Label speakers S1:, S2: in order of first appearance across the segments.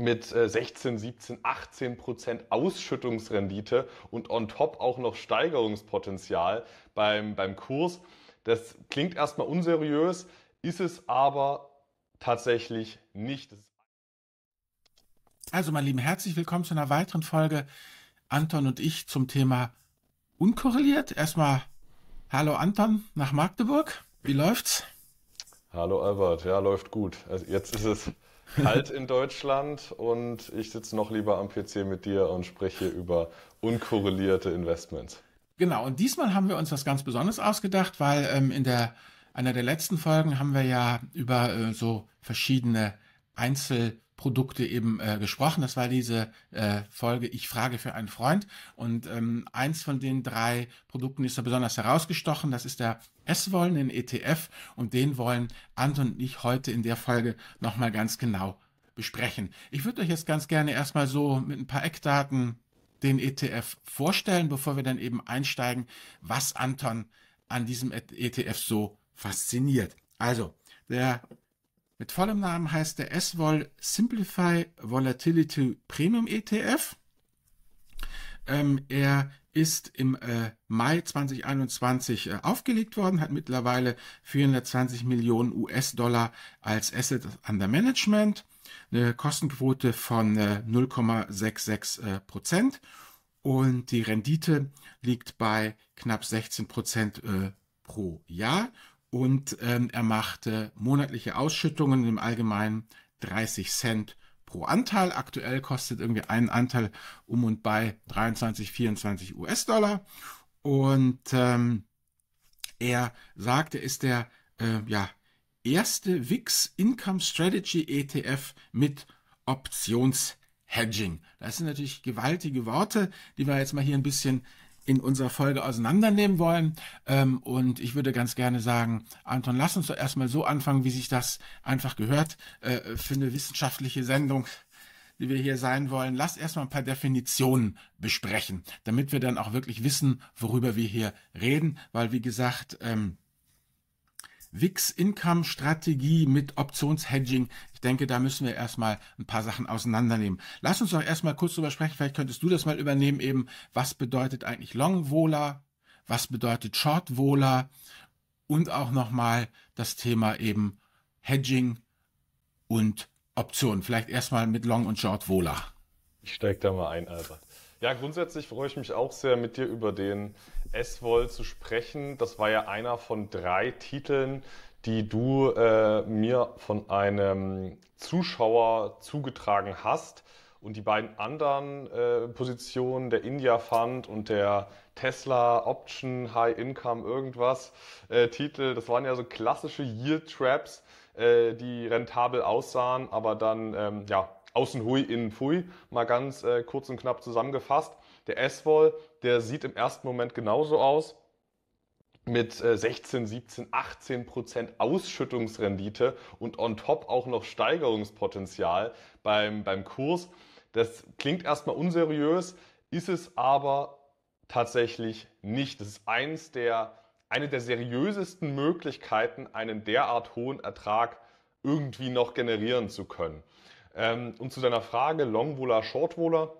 S1: mit 16, 17, 18 Prozent Ausschüttungsrendite und on top auch noch Steigerungspotenzial beim, beim Kurs. Das klingt erstmal unseriös, ist es aber tatsächlich nicht.
S2: Also, mein Lieben, herzlich willkommen zu einer weiteren Folge Anton und ich zum Thema unkorreliert. Erstmal Hallo Anton nach Magdeburg. Wie läuft's?
S1: Hallo Albert, ja, läuft gut. Also jetzt ist es kalt in Deutschland und ich sitze noch lieber am PC mit dir und spreche über unkorrelierte Investments.
S2: Genau, und diesmal haben wir uns was ganz Besonderes ausgedacht, weil ähm, in der einer der letzten Folgen haben wir ja über äh, so verschiedene Einzelprodukte eben äh, gesprochen. Das war diese äh, Folge Ich frage für einen Freund. Und ähm, eins von den drei Produkten ist da besonders herausgestochen. Das ist der S-Wollen, den ETF. Und den wollen Anton und ich heute in der Folge nochmal ganz genau besprechen. Ich würde euch jetzt ganz gerne erstmal so mit ein paar Eckdaten den ETF vorstellen, bevor wir dann eben einsteigen, was Anton an diesem ETF so fasziniert. Also, der mit vollem Namen heißt der S-Vol Simplify Volatility Premium ETF. Ähm, er ist im äh, Mai 2021 äh, aufgelegt worden, hat mittlerweile 420 Millionen US-Dollar als Asset under Management, eine Kostenquote von äh, 0,66 äh, Prozent und die Rendite liegt bei knapp 16 Prozent äh, pro Jahr und ähm, er machte monatliche Ausschüttungen im Allgemeinen 30 Cent pro Anteil. Aktuell kostet irgendwie ein Anteil um und bei 23, 24 US-Dollar. Und ähm, er sagte, ist der äh, ja, erste VIX Income Strategy ETF mit Optionshedging. Das sind natürlich gewaltige Worte, die wir jetzt mal hier ein bisschen in unserer Folge auseinandernehmen wollen. Ähm, und ich würde ganz gerne sagen, Anton, lass uns doch erstmal so anfangen, wie sich das einfach gehört äh, für eine wissenschaftliche Sendung die wir hier sein wollen, lass erstmal ein paar Definitionen besprechen, damit wir dann auch wirklich wissen, worüber wir hier reden, weil wie gesagt, ähm, VIX-Income-Strategie mit Optionshedging. Ich denke, da müssen wir erstmal ein paar Sachen auseinandernehmen. Lass uns doch erstmal kurz drüber sprechen. Vielleicht könntest du das mal übernehmen eben. Was bedeutet eigentlich Long-Vola? Was bedeutet Short-Vola? Und auch nochmal das Thema eben Hedging und Optionen. Vielleicht erstmal mit Long und Short Vola.
S1: Ich steige da mal ein, Albert. Ja, grundsätzlich freue ich mich auch sehr, mit dir über den S-Vol zu sprechen. Das war ja einer von drei Titeln, die du äh, mir von einem Zuschauer zugetragen hast. Und die beiden anderen äh, Positionen, der India Fund und der Tesla Option High Income irgendwas äh, Titel, das waren ja so klassische Yield Traps, äh, die rentabel aussahen, aber dann ähm, ja außen hui, innen pfui, mal ganz äh, kurz und knapp zusammengefasst. Der S-Wall, der sieht im ersten Moment genauso aus mit äh, 16, 17, 18 Prozent Ausschüttungsrendite und on top auch noch Steigerungspotenzial beim, beim Kurs. Das klingt erstmal unseriös, ist es aber tatsächlich nicht. Das ist eins der, eine der seriösesten Möglichkeiten, einen derart hohen Ertrag irgendwie noch generieren zu können. Ähm, und zu deiner Frage, Long Vola, Short Vola,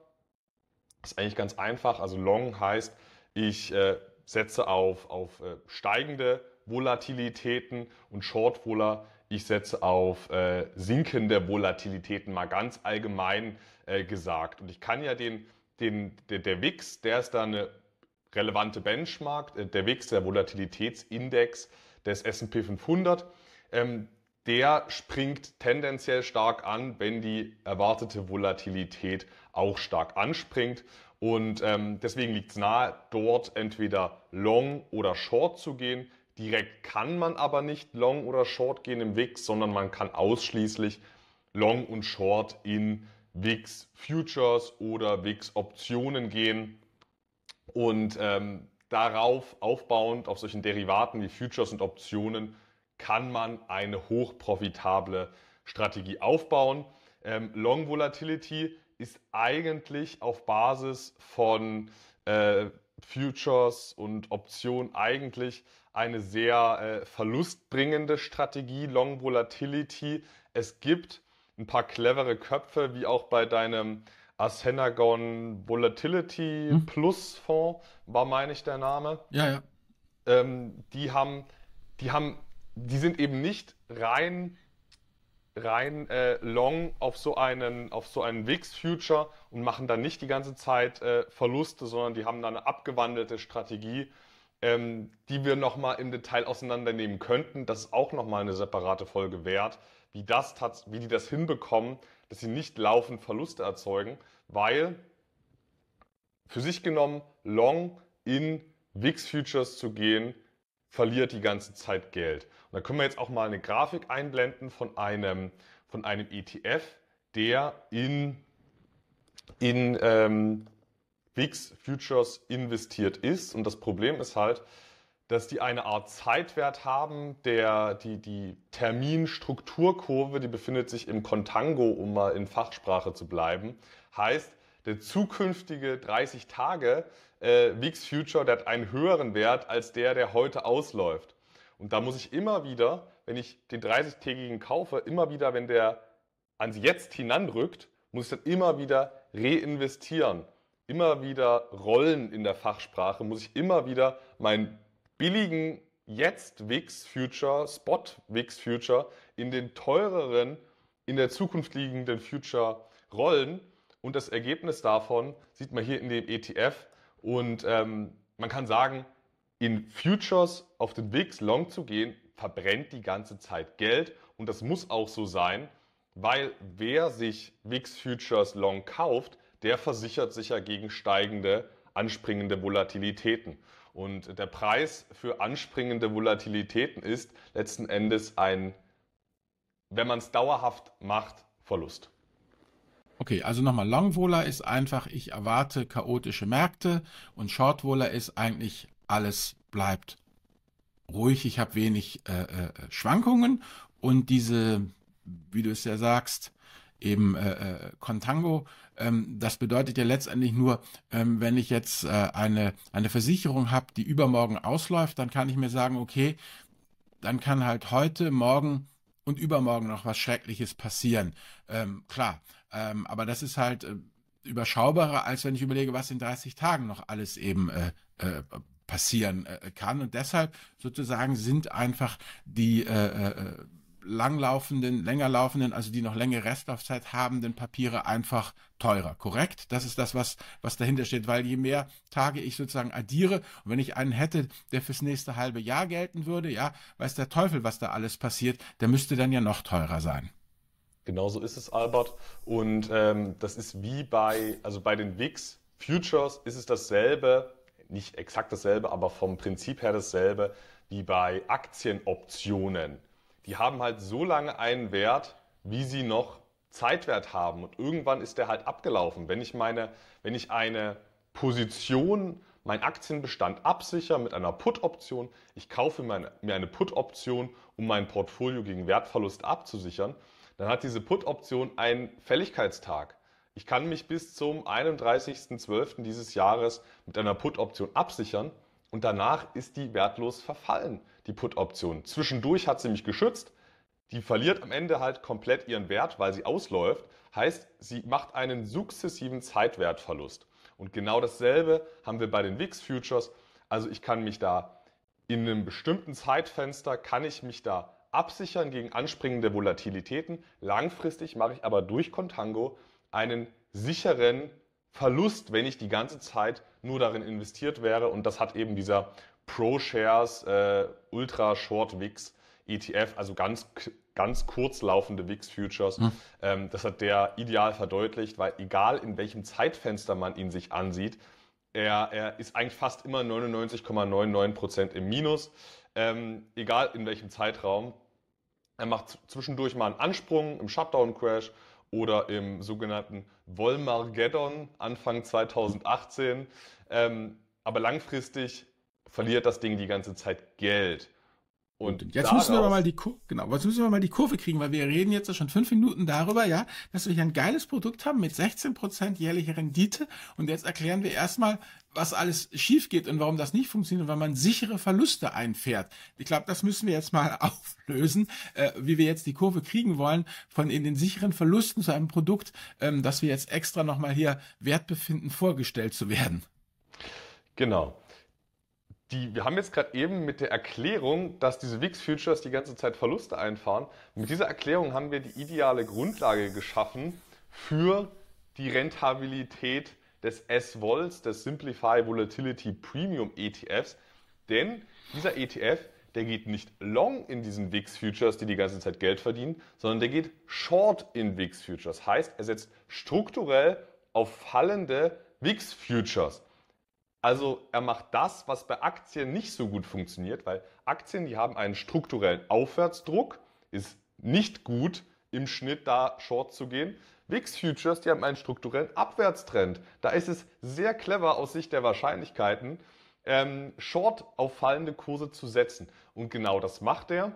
S1: ist eigentlich ganz einfach. Also Long heißt, ich äh, setze auf, auf äh, steigende Volatilitäten und Short Vola, ich setze auf äh, sinkende Volatilitäten, mal ganz allgemein äh, gesagt. Und ich kann ja den, den, der, der WIX, der ist da eine relevante Benchmark, äh, der WIX, der Volatilitätsindex des S&P 500. Ähm, der springt tendenziell stark an, wenn die erwartete Volatilität auch stark anspringt. Und ähm, deswegen liegt es nahe, dort entweder long oder short zu gehen. Direkt kann man aber nicht long oder short gehen im WIX, sondern man kann ausschließlich long und short in WIX Futures oder WIX Optionen gehen. Und ähm, darauf aufbauend, auf solchen Derivaten wie Futures und Optionen, kann man eine hochprofitable Strategie aufbauen. Ähm, Long Volatility ist eigentlich auf Basis von äh, Futures und Optionen eigentlich eine sehr äh, verlustbringende Strategie, Long Volatility. Es gibt ein paar clevere Köpfe, wie auch bei deinem Asenagon Volatility hm. Plus Fonds, war, meine ich, der Name.
S2: Ja, ja.
S1: Ähm, die haben, die haben, die sind eben nicht rein rein äh, long auf so einen auf so einen Wix Future und machen dann nicht die ganze Zeit äh, Verluste, sondern die haben dann eine abgewandelte Strategie, ähm, die wir nochmal im Detail auseinandernehmen könnten. Das ist auch nochmal eine separate Folge wert, wie, das wie die das hinbekommen, dass sie nicht laufend Verluste erzeugen, weil für sich genommen long in VIX Futures zu gehen, verliert die ganze Zeit Geld. Und da können wir jetzt auch mal eine Grafik einblenden von einem, von einem ETF, der in, in ähm, VIX Futures investiert ist. Und das Problem ist halt, dass die eine Art Zeitwert haben, der, die, die Terminstrukturkurve, die befindet sich im Contango, um mal in Fachsprache zu bleiben. Heißt, der zukünftige 30 Tage äh, VIX Future, der hat einen höheren Wert als der, der heute ausläuft. Und da muss ich immer wieder, wenn ich den 30-tägigen kaufe, immer wieder, wenn der ans Jetzt hinanrückt, muss ich dann immer wieder reinvestieren immer wieder Rollen in der Fachsprache, muss ich immer wieder meinen billigen jetzt Wix Future, Spot Wix Future in den teureren, in der Zukunft liegenden Future rollen. Und das Ergebnis davon sieht man hier in dem ETF. Und ähm, man kann sagen, in Futures auf den Wix Long zu gehen, verbrennt die ganze Zeit Geld. Und das muss auch so sein, weil wer sich Wix Futures Long kauft, der versichert sich ja gegen steigende, anspringende Volatilitäten. Und der Preis für anspringende Volatilitäten ist letzten Endes ein, wenn man es dauerhaft macht, Verlust.
S2: Okay, also nochmal, Longwohler ist einfach, ich erwarte chaotische Märkte und Shortwohler ist eigentlich, alles bleibt ruhig, ich habe wenig äh, äh, Schwankungen und diese, wie du es ja sagst, eben äh, äh, Contango. Ähm, das bedeutet ja letztendlich nur, ähm, wenn ich jetzt äh, eine, eine Versicherung habe, die übermorgen ausläuft, dann kann ich mir sagen, okay, dann kann halt heute, morgen und übermorgen noch was Schreckliches passieren. Ähm, klar, ähm, aber das ist halt äh, überschaubarer, als wenn ich überlege, was in 30 Tagen noch alles eben äh, äh, passieren äh, kann. Und deshalb sozusagen sind einfach die äh, äh, langlaufenden, länger laufenden, also die noch längere Restlaufzeit habenden Papiere einfach teurer. Korrekt? Das ist das, was, was dahinter steht, weil je mehr Tage ich sozusagen addiere und wenn ich einen hätte, der fürs nächste halbe Jahr gelten würde, ja, weiß der Teufel, was da alles passiert, der müsste dann ja noch teurer sein.
S1: Genauso ist es, Albert. Und ähm, das ist wie bei, also bei den VIX Futures ist es dasselbe, nicht exakt dasselbe, aber vom Prinzip her dasselbe wie bei Aktienoptionen die haben halt so lange einen Wert, wie sie noch Zeitwert haben. Und irgendwann ist der halt abgelaufen. Wenn ich meine, wenn ich eine Position, mein Aktienbestand absichere mit einer Put-Option, ich kaufe mir eine Put-Option, um mein Portfolio gegen Wertverlust abzusichern, dann hat diese Put-Option einen Fälligkeitstag. Ich kann mich bis zum 31.12. dieses Jahres mit einer Put-Option absichern und danach ist die wertlos verfallen, die Put-Option. Zwischendurch hat sie mich geschützt. Die verliert am Ende halt komplett ihren Wert, weil sie ausläuft. Heißt, sie macht einen sukzessiven Zeitwertverlust. Und genau dasselbe haben wir bei den VIX Futures. Also ich kann mich da in einem bestimmten Zeitfenster, kann ich mich da absichern gegen anspringende Volatilitäten. Langfristig mache ich aber durch Contango einen sicheren Verlust, wenn ich die ganze Zeit nur darin investiert wäre. Und das hat eben dieser ProShares äh, Ultra Short VIX ETF, also ganz, ganz kurz laufende VIX Futures. Hm. Ähm, das hat der ideal verdeutlicht, weil egal in welchem Zeitfenster man ihn sich ansieht, er, er ist eigentlich fast immer 99,99% im Minus, ähm, egal in welchem Zeitraum. Er macht zwischendurch mal einen Ansprung im Shutdown-Crash oder im sogenannten Wolmargeddon Anfang 2018. Ähm, aber langfristig verliert das Ding die ganze Zeit Geld.
S2: Und, und jetzt müssen wir mal die Kur genau, jetzt müssen wir mal die Kurve kriegen, weil wir reden jetzt schon fünf Minuten darüber, ja, dass wir hier ein geiles Produkt haben mit 16% jährliche Rendite. Und jetzt erklären wir erstmal, was alles schief geht und warum das nicht funktioniert, weil man sichere Verluste einfährt. Ich glaube, das müssen wir jetzt mal auflösen, äh, wie wir jetzt die Kurve kriegen wollen von in den sicheren Verlusten zu einem Produkt, ähm, das wir jetzt extra nochmal hier wert befinden, vorgestellt zu werden.
S1: Genau die, wir haben jetzt gerade eben mit der Erklärung, dass diese VIX-Futures die ganze Zeit Verluste einfahren, mit dieser Erklärung haben wir die ideale Grundlage geschaffen für die Rentabilität des S-Vols, des Simplify Volatility Premium ETFs. Denn dieser ETF, der geht nicht long in diesen VIX-Futures, die die ganze Zeit Geld verdienen, sondern der geht short in VIX-Futures. Heißt, er setzt strukturell auf fallende VIX-Futures. Also er macht das, was bei Aktien nicht so gut funktioniert, weil Aktien, die haben einen strukturellen Aufwärtsdruck, ist nicht gut im Schnitt da short zu gehen. VIX Futures, die haben einen strukturellen Abwärtstrend. Da ist es sehr clever aus Sicht der Wahrscheinlichkeiten, ähm, short auf fallende Kurse zu setzen. Und genau das macht er.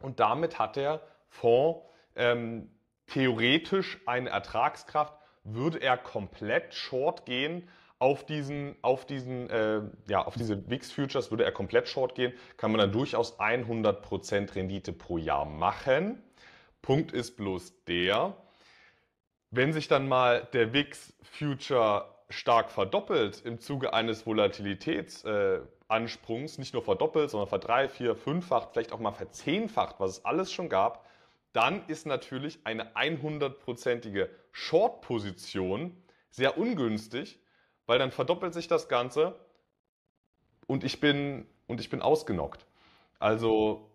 S1: Und damit hat der Fonds ähm, theoretisch eine Ertragskraft. Würde er komplett short gehen, auf diesen, auf diesen, äh, ja, auf diese VIX Futures würde er komplett short gehen, kann man dann durchaus 100% Rendite pro Jahr machen. Punkt ist bloß der, wenn sich dann mal der VIX Future stark verdoppelt im Zuge eines Volatilitätsansprungs, äh, nicht nur verdoppelt, sondern verdrei, vier, fünffacht, vielleicht auch mal verzehnfacht, was es alles schon gab, dann ist natürlich eine 100%ige Short-Position sehr ungünstig, weil dann verdoppelt sich das Ganze und ich bin, und ich bin ausgenockt. Also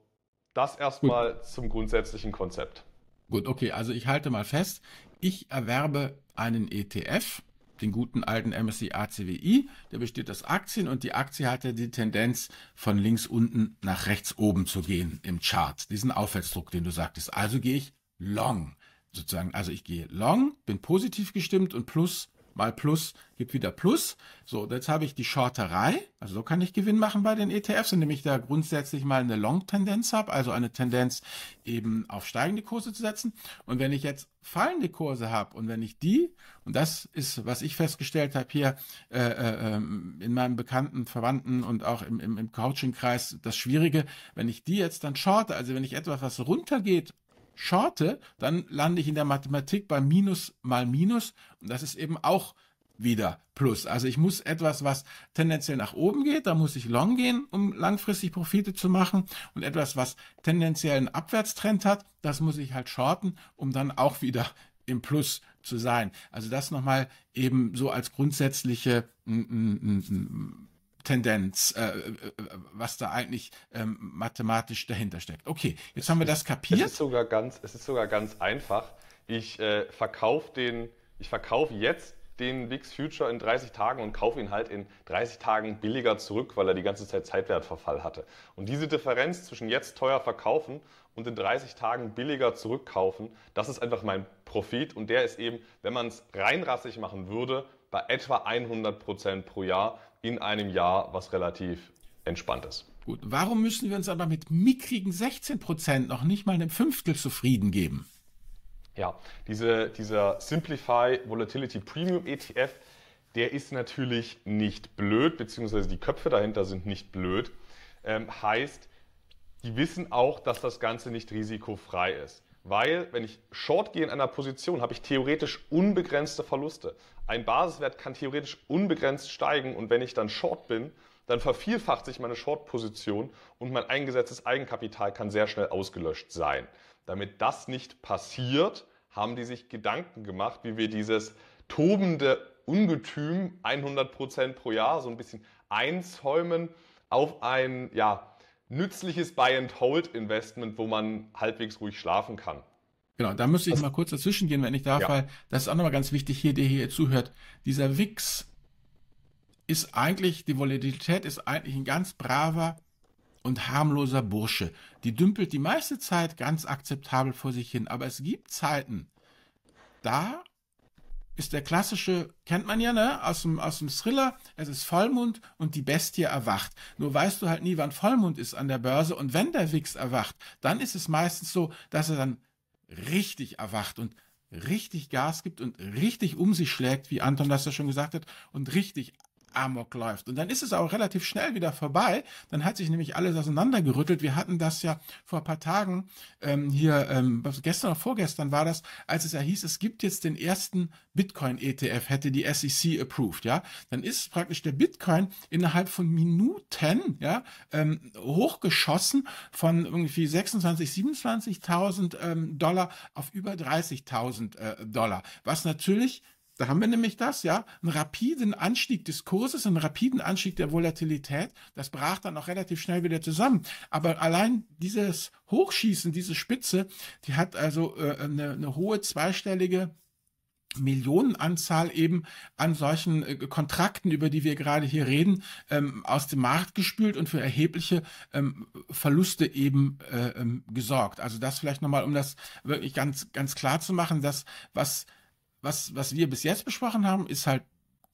S1: das erstmal Gut. zum grundsätzlichen Konzept.
S2: Gut, okay, also ich halte mal fest, ich erwerbe einen ETF, den guten alten MSCI ACWI, der besteht aus Aktien und die Aktie hat ja die Tendenz von links unten nach rechts oben zu gehen im Chart, diesen Aufwärtsdruck, den du sagtest. Also gehe ich long sozusagen, also ich gehe long, bin positiv gestimmt und plus mal Plus gibt wieder Plus. So, jetzt habe ich die Shorterei, also so kann ich Gewinn machen bei den ETFs, indem ich da grundsätzlich mal eine Long-Tendenz habe, also eine Tendenz eben auf steigende Kurse zu setzen. Und wenn ich jetzt fallende Kurse habe und wenn ich die, und das ist, was ich festgestellt habe hier äh, äh, ähm, in meinem bekannten Verwandten und auch im, im, im Coaching-Kreis, das Schwierige, wenn ich die jetzt dann shorte, also wenn ich etwas, was runtergeht, shorte, dann lande ich in der Mathematik bei Minus mal Minus und das ist eben auch wieder Plus. Also ich muss etwas, was tendenziell nach oben geht, da muss ich long gehen, um langfristig Profite zu machen und etwas, was tendenziell einen Abwärtstrend hat, das muss ich halt shorten, um dann auch wieder im Plus zu sein. Also das nochmal eben so als grundsätzliche Tendenz, äh, äh, was da eigentlich ähm, mathematisch dahinter steckt. Okay, jetzt es haben wir das kapiert.
S1: Es ist sogar ganz, es ist sogar ganz einfach. Ich äh, verkaufe den, ich verkaufe jetzt den VIX Future in 30 Tagen und kaufe ihn halt in 30 Tagen billiger zurück, weil er die ganze Zeit Zeitwertverfall hatte. Und diese Differenz zwischen jetzt teuer verkaufen und in 30 Tagen billiger zurückkaufen, das ist einfach mein Profit und der ist eben, wenn man es reinrassig machen würde, bei etwa 100 Prozent pro Jahr in einem Jahr, was relativ entspannt ist.
S2: Gut, warum müssen wir uns aber mit mickrigen 16 Prozent noch nicht mal einem Fünftel zufrieden geben?
S1: Ja, diese, dieser Simplify Volatility Premium ETF, der ist natürlich nicht blöd, beziehungsweise die Köpfe dahinter sind nicht blöd. Ähm, heißt, die wissen auch, dass das Ganze nicht risikofrei ist. Weil, wenn ich short gehe in einer Position, habe ich theoretisch unbegrenzte Verluste. Ein Basiswert kann theoretisch unbegrenzt steigen und wenn ich dann short bin, dann vervielfacht sich meine Short-Position und mein eingesetztes Eigenkapital kann sehr schnell ausgelöscht sein. Damit das nicht passiert, haben die sich Gedanken gemacht, wie wir dieses tobende Ungetüm 100% pro Jahr so ein bisschen einzäumen auf ein ja, nützliches Buy-and-Hold-Investment, wo man halbwegs ruhig schlafen kann.
S2: Genau, da müsste ich das, mal kurz dazwischen gehen, wenn ich darf, ja. weil das ist auch nochmal ganz wichtig hier, der hier zuhört. Dieser WIX ist eigentlich, die Volatilität ist eigentlich ein ganz braver und harmloser Bursche. Die dümpelt die meiste Zeit ganz akzeptabel vor sich hin, aber es gibt Zeiten, da ist der klassische, kennt man ja, ne, aus dem, aus dem Thriller, es ist Vollmond und die Bestie erwacht. Nur weißt du halt nie, wann Vollmond ist an der Börse und wenn der Wix erwacht, dann ist es meistens so, dass er dann richtig erwacht und richtig Gas gibt und richtig um sich schlägt, wie Anton das ja schon gesagt hat, und richtig Amok läuft. Und dann ist es auch relativ schnell wieder vorbei. Dann hat sich nämlich alles auseinandergerüttelt. Wir hatten das ja vor ein paar Tagen ähm, hier, ähm, gestern oder vorgestern war das, als es ja hieß, es gibt jetzt den ersten Bitcoin-ETF, hätte die SEC approved, ja. Dann ist praktisch der Bitcoin innerhalb von Minuten, ja, ähm, hochgeschossen von irgendwie 26, 27.000 ähm, Dollar auf über 30.000 äh, Dollar. Was natürlich da haben wir nämlich das, ja, einen rapiden Anstieg des Kurses, einen rapiden Anstieg der Volatilität. Das brach dann auch relativ schnell wieder zusammen. Aber allein dieses Hochschießen, diese Spitze, die hat also äh, eine, eine hohe zweistellige Millionenanzahl eben an solchen äh, Kontrakten, über die wir gerade hier reden, ähm, aus dem Markt gespült und für erhebliche ähm, Verluste eben äh, ähm, gesorgt. Also das vielleicht nochmal, um das wirklich ganz, ganz klar zu machen, dass was was, was wir bis jetzt besprochen haben, ist halt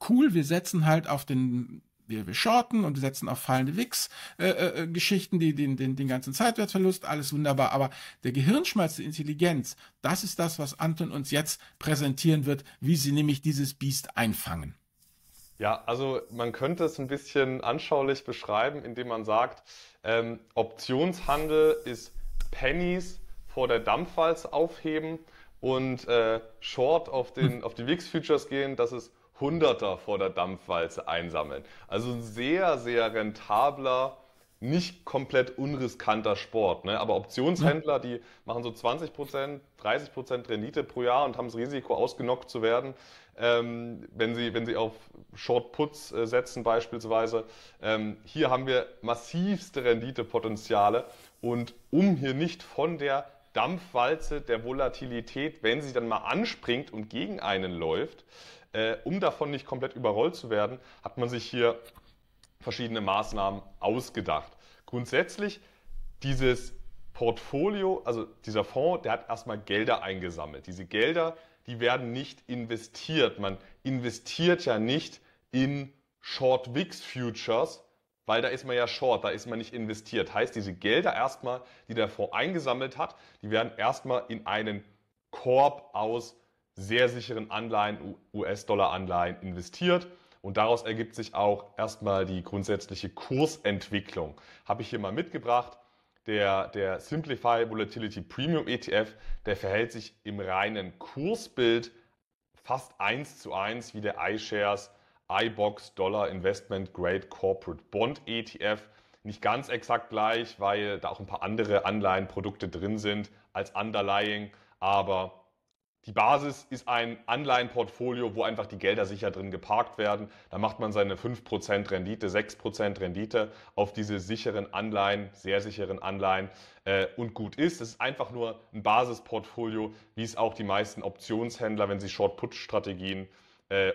S2: cool. Wir setzen halt auf den, wir, wir shorten und wir setzen auf fallende Wix-Geschichten, äh, äh, die den, den, den ganzen Zeitwertverlust, alles wunderbar. Aber der Gehirnschmalz, die Intelligenz, das ist das, was Anton uns jetzt präsentieren wird, wie sie nämlich dieses Biest einfangen.
S1: Ja, also man könnte es ein bisschen anschaulich beschreiben, indem man sagt, ähm, Optionshandel ist Pennies vor der Dampfwalze aufheben und äh, Short auf, den, auf die WIX-Futures gehen, das ist Hunderter vor der Dampfwalze einsammeln. Also ein sehr, sehr rentabler, nicht komplett unriskanter Sport. Ne? Aber Optionshändler, die machen so 20%, 30% Rendite pro Jahr und haben das Risiko, ausgenockt zu werden, ähm, wenn, sie, wenn sie auf Short Puts äh, setzen beispielsweise. Ähm, hier haben wir massivste Renditepotenziale. Und um hier nicht von der Dampfwalze der Volatilität, wenn sie dann mal anspringt und gegen einen läuft, äh, um davon nicht komplett überrollt zu werden, hat man sich hier verschiedene Maßnahmen ausgedacht. Grundsätzlich dieses Portfolio, also dieser Fonds, der hat erstmal Gelder eingesammelt. Diese Gelder, die werden nicht investiert. Man investiert ja nicht in Short Wix Futures, weil da ist man ja short, da ist man nicht investiert. Heißt, diese Gelder erstmal, die der Fonds eingesammelt hat, die werden erstmal in einen Korb aus sehr sicheren Anleihen, US-Dollar-Anleihen investiert. Und daraus ergibt sich auch erstmal die grundsätzliche Kursentwicklung. Habe ich hier mal mitgebracht. Der, der Simplify Volatility Premium ETF, der verhält sich im reinen Kursbild fast eins zu eins wie der iShares iBox Dollar Investment Grade Corporate Bond ETF. Nicht ganz exakt gleich, weil da auch ein paar andere Anleihenprodukte drin sind als Underlying, aber die Basis ist ein Anleihenportfolio, wo einfach die Gelder sicher drin geparkt werden. Da macht man seine 5% Rendite, 6% Rendite auf diese sicheren Anleihen, sehr sicheren Anleihen äh, und gut ist. Es ist einfach nur ein Basisportfolio, wie es auch die meisten Optionshändler, wenn sie Short-Put-Strategien äh,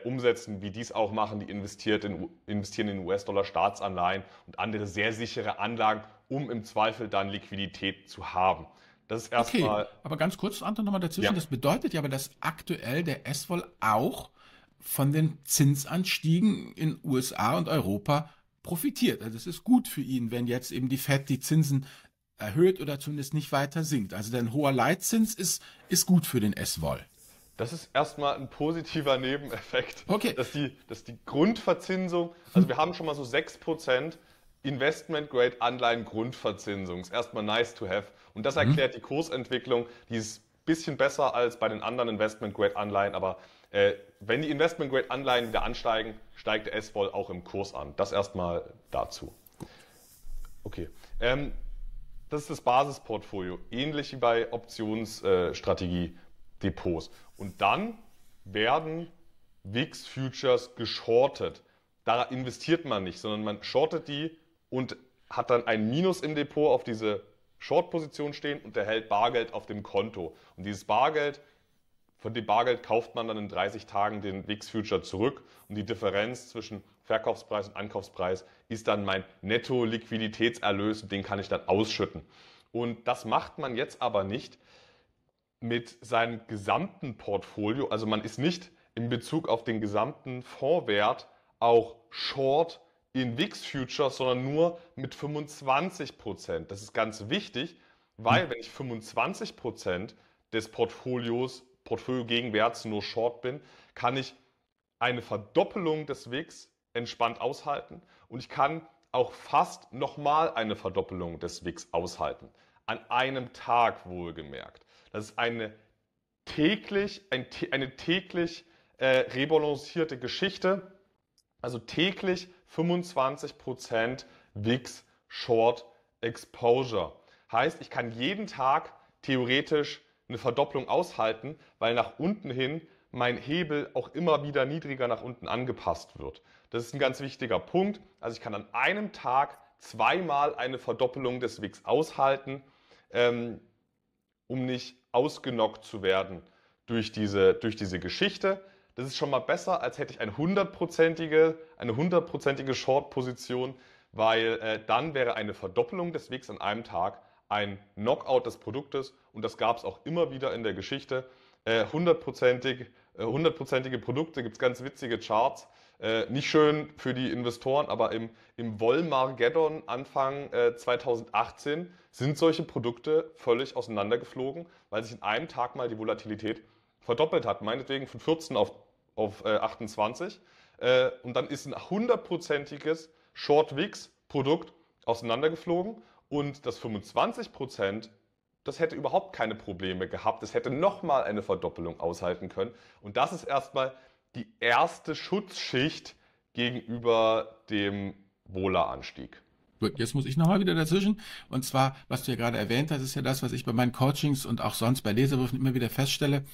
S1: umsetzen, wie dies auch machen, die investiert in, investieren in US-Dollar-Staatsanleihen und andere sehr sichere Anlagen, um im Zweifel dann Liquidität zu haben.
S2: Das ist erstmal. Okay, aber ganz kurz, Anton, nochmal dazwischen. Ja. Das bedeutet ja aber, dass aktuell der S-Vol auch von den Zinsanstiegen in USA und Europa profitiert. Also es ist gut für ihn, wenn jetzt eben die Fed die Zinsen erhöht oder zumindest nicht weiter sinkt. Also ein hoher Leitzins ist, ist gut für den S-Vol.
S1: Das ist erstmal ein positiver Nebeneffekt.
S2: Okay.
S1: Dass die, dass die Grundverzinsung, also wir haben schon mal so 6% Investment-Grade-Anleihen Grundverzinsung. Ist erstmal nice to have. Und das mhm. erklärt mhm. die Kursentwicklung. Die ist ein bisschen besser als bei den anderen Investment-Grade-Anleihen, aber äh, wenn die Investment-Grade-Anleihen wieder ansteigen, steigt der S-Vol auch im Kurs an. Das erstmal dazu. Okay. Ähm, das ist das Basisportfolio, ähnlich wie bei Optionsstrategie. Depots. Und dann werden WIX Futures geschortet. Da investiert man nicht, sondern man shortet die und hat dann ein Minus im Depot auf diese Short-Position stehen und erhält Bargeld auf dem Konto. Und dieses Bargeld, von dem Bargeld kauft man dann in 30 Tagen den WIX Future zurück und die Differenz zwischen Verkaufspreis und Ankaufspreis ist dann mein Netto-Liquiditätserlös und den kann ich dann ausschütten. Und das macht man jetzt aber nicht, mit seinem gesamten Portfolio, also man ist nicht in Bezug auf den gesamten Fondswert auch Short in VIX Futures, sondern nur mit 25 Prozent. Das ist ganz wichtig, weil wenn ich 25 Prozent des Portfolios, Portfolio-Gegenwerts nur Short bin, kann ich eine Verdoppelung des WIX entspannt aushalten und ich kann auch fast nochmal eine Verdoppelung des WIX aushalten. An einem Tag wohlgemerkt. Das ist eine täglich, ein, eine täglich äh, rebalancierte Geschichte. Also täglich 25% WIX Short Exposure. Heißt, ich kann jeden Tag theoretisch eine Verdopplung aushalten, weil nach unten hin mein Hebel auch immer wieder niedriger nach unten angepasst wird. Das ist ein ganz wichtiger Punkt. Also ich kann an einem Tag zweimal eine Verdoppelung des WIX aushalten, ähm, um nicht ausgenockt zu werden durch diese, durch diese Geschichte. Das ist schon mal besser, als hätte ich eine hundertprozentige, eine hundertprozentige Short-Position, weil äh, dann wäre eine Verdoppelung des WIX an einem Tag ein Knockout des Produktes und das gab es auch immer wieder in der Geschichte. Äh, hundertprozentig, äh, hundertprozentige Produkte gibt es ganz witzige Charts. Äh, nicht schön für die Investoren, aber im, im Wollmargeddon Anfang äh, 2018 sind solche Produkte völlig auseinandergeflogen, weil sich in einem Tag mal die Volatilität verdoppelt hat. Meinetwegen von 14 auf, auf äh, 28. Äh, und dann ist ein hundertprozentiges Short-Wix-Produkt auseinandergeflogen und das 25 Prozent das hätte überhaupt keine Probleme gehabt. Es hätte nochmal eine Verdoppelung aushalten können. Und das ist erstmal die erste Schutzschicht gegenüber dem Wohleranstieg.
S2: Gut, jetzt muss ich nochmal wieder dazwischen. Und zwar, was du ja gerade erwähnt hast, ist ja das, was ich bei meinen Coachings und auch sonst bei Leserbriefen immer wieder feststelle.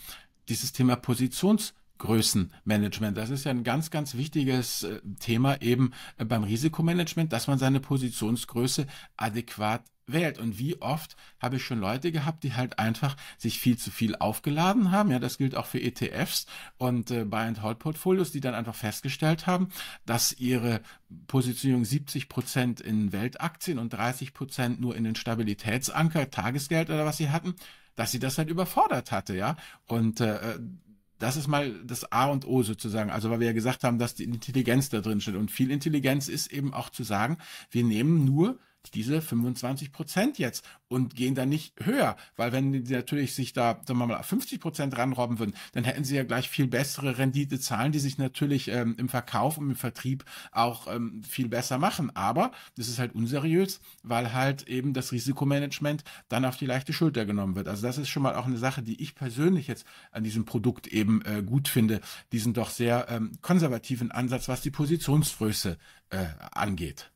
S2: Dieses Thema Positionsgrößenmanagement. Das ist ja ein ganz, ganz wichtiges äh, Thema eben äh, beim Risikomanagement, dass man seine Positionsgröße adäquat wählt. Und wie oft habe ich schon Leute gehabt, die halt einfach sich viel zu viel aufgeladen haben. Ja, das gilt auch für ETFs und äh, Buy-and-Hold-Portfolios, die dann einfach festgestellt haben, dass ihre Positionierung 70 Prozent in Weltaktien und 30 Prozent nur in den Stabilitätsanker, Tagesgeld oder was sie hatten, dass sie das halt überfordert hatte, ja. Und äh, das ist mal das A und O sozusagen. Also weil wir ja gesagt haben, dass die Intelligenz da drin steht. Und viel Intelligenz ist eben auch zu sagen, wir nehmen nur diese 25 Prozent jetzt und gehen dann nicht höher, weil wenn die natürlich sich da, sagen wir mal, 50 Prozent ranrobben würden, dann hätten sie ja gleich viel bessere Renditezahlen, die sich natürlich ähm, im Verkauf und im Vertrieb auch ähm, viel besser machen. Aber das ist halt unseriös, weil halt eben das Risikomanagement dann auf die leichte Schulter genommen wird. Also das ist schon mal auch eine Sache, die ich persönlich jetzt an diesem Produkt eben äh, gut finde, diesen doch sehr ähm, konservativen Ansatz, was die Positionsgröße äh, angeht.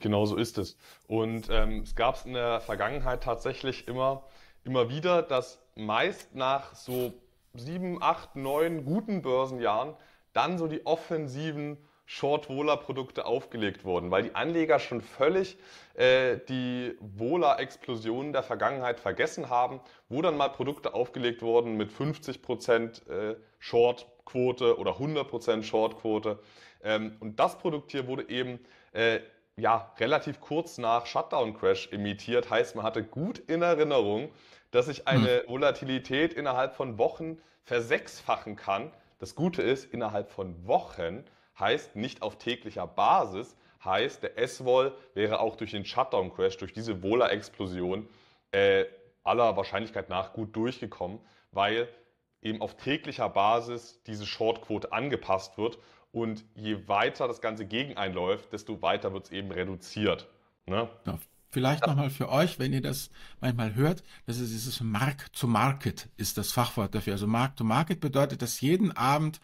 S1: Genau so ist es. Und ähm, es gab es in der Vergangenheit tatsächlich immer, immer wieder, dass meist nach so sieben, acht, neun guten Börsenjahren dann so die offensiven Short-Wohler-Produkte aufgelegt wurden, weil die Anleger schon völlig äh, die Wohler-Explosionen der Vergangenheit vergessen haben, wo dann mal Produkte aufgelegt wurden mit 50% äh, Short-Quote oder 100% Short-Quote. Ähm, und das Produkt hier wurde eben äh, ja, relativ kurz nach Shutdown-Crash imitiert. Heißt, man hatte gut in Erinnerung, dass sich eine hm. Volatilität innerhalb von Wochen versechsfachen kann. Das Gute ist, innerhalb von Wochen heißt nicht auf täglicher Basis, heißt der S-Vol wäre auch durch den Shutdown-Crash, durch diese Vola-Explosion äh, aller Wahrscheinlichkeit nach gut durchgekommen, weil eben auf täglicher Basis diese Shortquote angepasst wird und je weiter das Ganze gegen einläuft, desto weiter wird es eben reduziert. Ne?
S2: Ja, vielleicht nochmal für euch, wenn ihr das manchmal hört, das ist dieses Mark to Market ist das Fachwort dafür. Also Mark to Market bedeutet, dass jeden Abend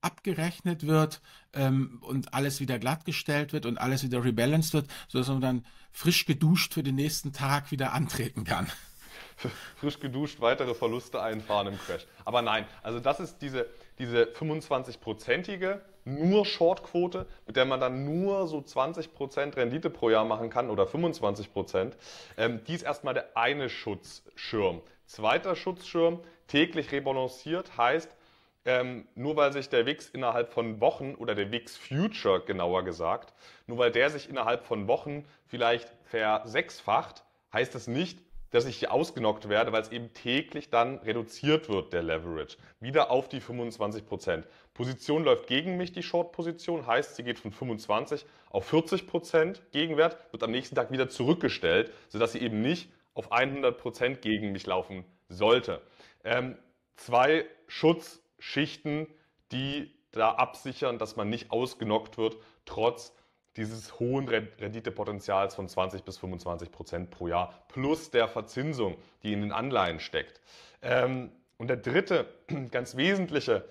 S2: abgerechnet wird ähm, und alles wieder glattgestellt wird und alles wieder rebalanced wird, sodass man dann frisch geduscht für den nächsten Tag wieder antreten kann.
S1: Frisch geduscht weitere Verluste einfahren im Crash. Aber nein, also das ist diese, diese 25-prozentige nur Shortquote, mit der man dann nur so 20% Rendite pro Jahr machen kann oder 25%. Ähm, die ist erstmal der eine Schutzschirm. Zweiter Schutzschirm, täglich rebalanciert, heißt, ähm, nur weil sich der WIX innerhalb von Wochen oder der WIX Future genauer gesagt, nur weil der sich innerhalb von Wochen vielleicht versechsfacht, heißt das nicht, dass ich ausgenockt werde, weil es eben täglich dann reduziert wird, der Leverage. Wieder auf die 25%. Position läuft gegen mich, die Short-Position, heißt, sie geht von 25 auf 40% Gegenwert, wird am nächsten Tag wieder zurückgestellt, sodass sie eben nicht auf 100% gegen mich laufen sollte. Ähm, zwei Schutzschichten, die da absichern, dass man nicht ausgenockt wird, trotz dieses hohen Renditepotenzials von 20 bis 25 Prozent pro Jahr plus der Verzinsung, die in den Anleihen steckt. Ähm, und der dritte, ganz wesentliche,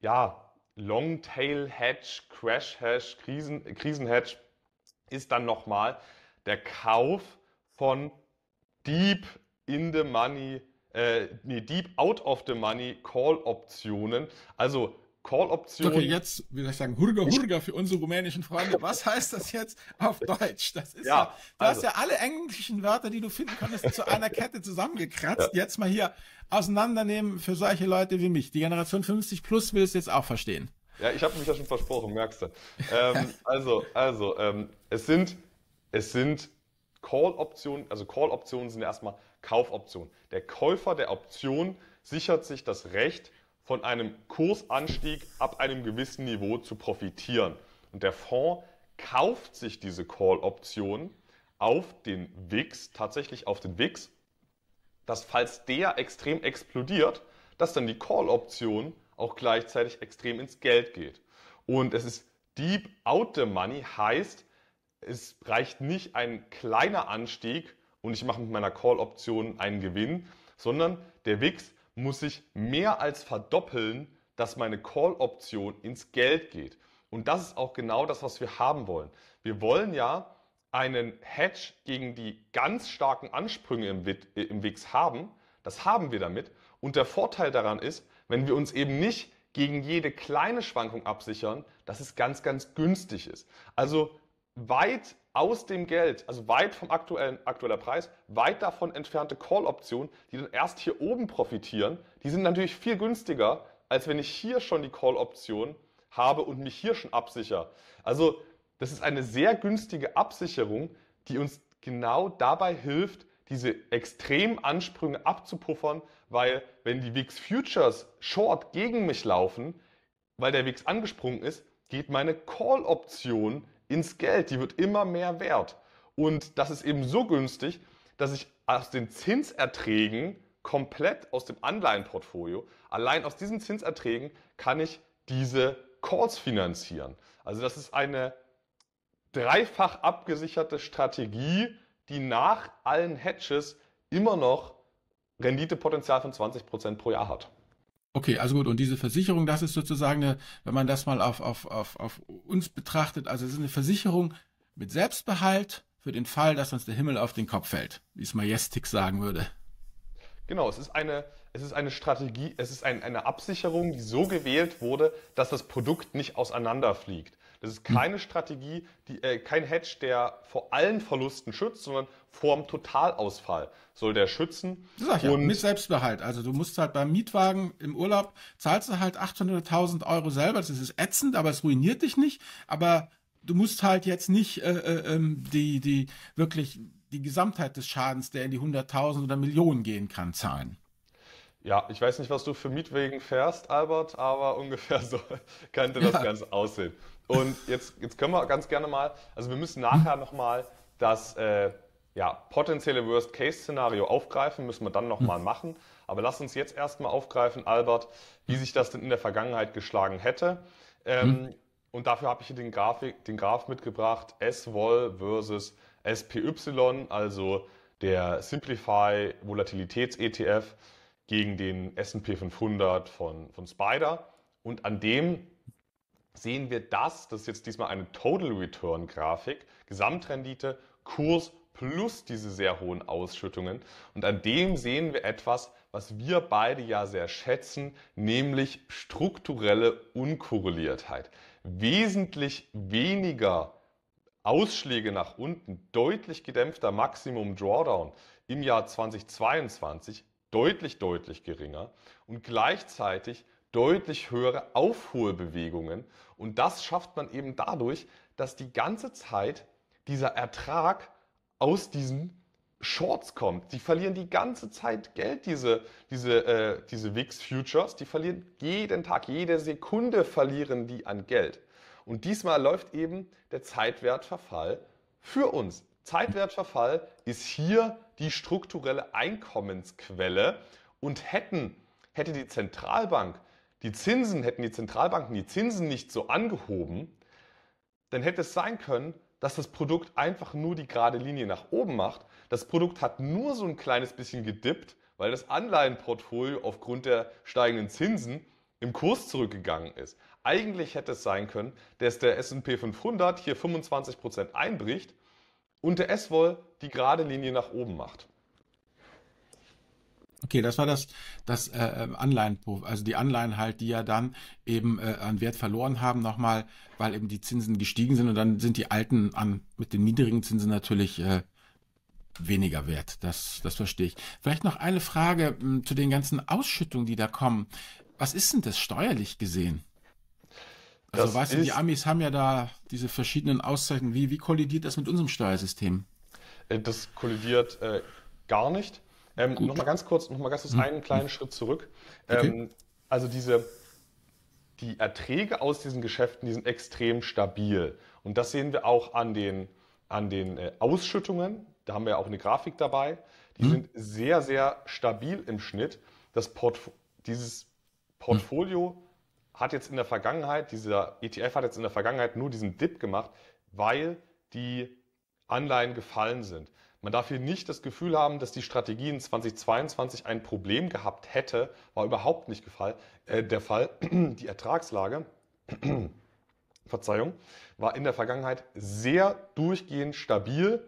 S1: ja, Long-Tail-Hedge, Crash-Hedge, Krisen, Krisen-Hedge ist dann nochmal der Kauf von Deep in the Money, äh, nee, Deep out of the Money Call-Optionen, also Call-Option.
S2: Okay, jetzt, wie soll ich sagen, Hurga Hurga für unsere rumänischen Freunde. Was heißt das jetzt auf Deutsch? Das ist ja, ja du also. hast ja alle englischen Wörter, die du finden konntest, zu einer Kette zusammengekratzt. Ja. Jetzt mal hier auseinandernehmen für solche Leute wie mich. Die Generation 50 plus will es jetzt auch verstehen.
S1: Ja, ich habe mich ja schon versprochen, merkst du. Ähm, also, also, ähm, es sind, es sind Call-Optionen, also Call-Optionen sind erstmal Kaufoptionen. Der Käufer der Option sichert sich das Recht, von einem Kursanstieg ab einem gewissen Niveau zu profitieren. Und der Fonds kauft sich diese Call-Option auf den WIX, tatsächlich auf den WIX, dass falls der extrem explodiert, dass dann die Call-Option auch gleichzeitig extrem ins Geld geht. Und es ist Deep Out the Money, heißt, es reicht nicht ein kleiner Anstieg und ich mache mit meiner Call-Option einen Gewinn, sondern der WIX muss sich mehr als verdoppeln, dass meine Call-Option ins Geld geht. Und das ist auch genau das, was wir haben wollen. Wir wollen ja einen Hedge gegen die ganz starken Ansprünge im, im WIX haben. Das haben wir damit. Und der Vorteil daran ist, wenn wir uns eben nicht gegen jede kleine Schwankung absichern, dass es ganz, ganz günstig ist. Also weit aus dem Geld, also weit vom aktuellen aktueller Preis, weit davon entfernte Call-Optionen, die dann erst hier oben profitieren, die sind natürlich viel günstiger, als wenn ich hier schon die Call-Option habe und mich hier schon absichere. Also das ist eine sehr günstige Absicherung, die uns genau dabei hilft, diese extremen Ansprünge abzupuffern, weil wenn die VIX Futures Short gegen mich laufen, weil der VIX angesprungen ist, geht meine Call-Option ins Geld. Die wird immer mehr wert. Und das ist eben so günstig, dass ich aus den Zinserträgen komplett aus dem Anleihenportfolio, allein aus diesen Zinserträgen kann ich diese Calls finanzieren. Also das ist eine dreifach abgesicherte Strategie, die nach allen Hedges immer noch Renditepotenzial von 20% pro Jahr hat.
S2: Okay, also gut, und diese Versicherung, das ist sozusagen eine, wenn man das mal auf, auf, auf, auf uns betrachtet, also es ist eine Versicherung mit Selbstbehalt für den Fall, dass uns der Himmel auf den Kopf fällt, wie es Majestic sagen würde.
S1: Genau, es ist eine, es ist eine Strategie, es ist ein, eine Absicherung, die so gewählt wurde, dass das Produkt nicht auseinanderfliegt. Das ist keine Strategie, die, äh, kein Hedge, der vor allen Verlusten schützt, sondern vor dem Totalausfall soll der schützen.
S2: Sag ich ja, mit Selbstbehalt. Also du musst halt beim Mietwagen im Urlaub, zahlst du halt 800.000 Euro selber. Das ist ätzend, aber es ruiniert dich nicht. Aber du musst halt jetzt nicht äh, äh, ähm, die, die wirklich die Gesamtheit des Schadens, der in die 100.000 oder Millionen gehen kann, zahlen.
S1: Ja, ich weiß nicht, was du für Mietwegen fährst, Albert, aber ungefähr so könnte das ja. Ganze aussehen. Und jetzt, jetzt können wir ganz gerne mal, also wir müssen nachher nochmal das äh, ja, potenzielle Worst-Case-Szenario aufgreifen, müssen wir dann nochmal mhm. machen. Aber lass uns jetzt erstmal aufgreifen, Albert, wie sich das denn in der Vergangenheit geschlagen hätte. Ähm, mhm. Und dafür habe ich hier den, Grafik, den Graph mitgebracht, S-Vol versus SPY, also der Simplify Volatilitäts-ETF gegen den S&P 500 von, von Spider. Und an dem sehen wir das, das ist jetzt diesmal eine Total Return Grafik, Gesamtrendite, Kurs plus diese sehr hohen Ausschüttungen. Und an dem sehen wir etwas, was wir beide ja sehr schätzen, nämlich strukturelle Unkorreliertheit. Wesentlich weniger Ausschläge nach unten, deutlich gedämpfter Maximum Drawdown im Jahr 2022, deutlich, deutlich geringer und gleichzeitig deutlich höhere Aufholbewegungen. Und das schafft man eben dadurch, dass die ganze Zeit dieser Ertrag aus diesen Shorts kommt. Die verlieren die ganze Zeit Geld, diese, diese, äh, diese VIX Futures. Die verlieren jeden Tag, jede Sekunde verlieren die an Geld. Und diesmal läuft eben der Zeitwertverfall für uns. Zeitwertverfall ist hier die strukturelle Einkommensquelle und hätten, hätte die Zentralbank die Zinsen, hätten die Zentralbanken die Zinsen nicht so angehoben, dann hätte es sein können, dass das Produkt einfach nur die gerade Linie nach oben macht. Das Produkt hat nur so ein kleines bisschen gedippt, weil das Anleihenportfolio aufgrund der steigenden Zinsen im Kurs zurückgegangen ist. Eigentlich hätte es sein können, dass der S&P 500 hier 25% einbricht und der S-Woll die gerade Linie nach oben macht.
S2: Okay, das war das, das äh, Anleihen, also die Anleihen halt, die ja dann eben äh, an Wert verloren haben nochmal, weil eben die Zinsen gestiegen sind und dann sind die alten an mit den niedrigen Zinsen natürlich äh, weniger wert. Das, das verstehe ich. Vielleicht noch eine Frage mh, zu den ganzen Ausschüttungen, die da kommen. Was ist denn das steuerlich gesehen? Also das weißt du, die Amis haben ja da diese verschiedenen Auszeichnungen. Wie, wie kollidiert das mit unserem Steuersystem?
S1: Äh, das kollidiert äh, gar nicht. Ähm, Nochmal ganz kurz, noch mal ganz kurz hm. einen kleinen hm. Schritt zurück. Okay. Ähm, also diese, die Erträge aus diesen Geschäften, die sind extrem stabil. Und das sehen wir auch an den, an den äh, Ausschüttungen. Da haben wir auch eine Grafik dabei. Die hm. sind sehr, sehr stabil im Schnitt. Das Portf dieses Portfolio hm. Hat jetzt in der Vergangenheit, dieser ETF hat jetzt in der Vergangenheit nur diesen Dip gemacht, weil die Anleihen gefallen sind. Man darf hier nicht das Gefühl haben, dass die Strategie in 2022 ein Problem gehabt hätte. War überhaupt nicht Fall, äh, der Fall. Die Ertragslage, Verzeihung, war in der Vergangenheit sehr durchgehend stabil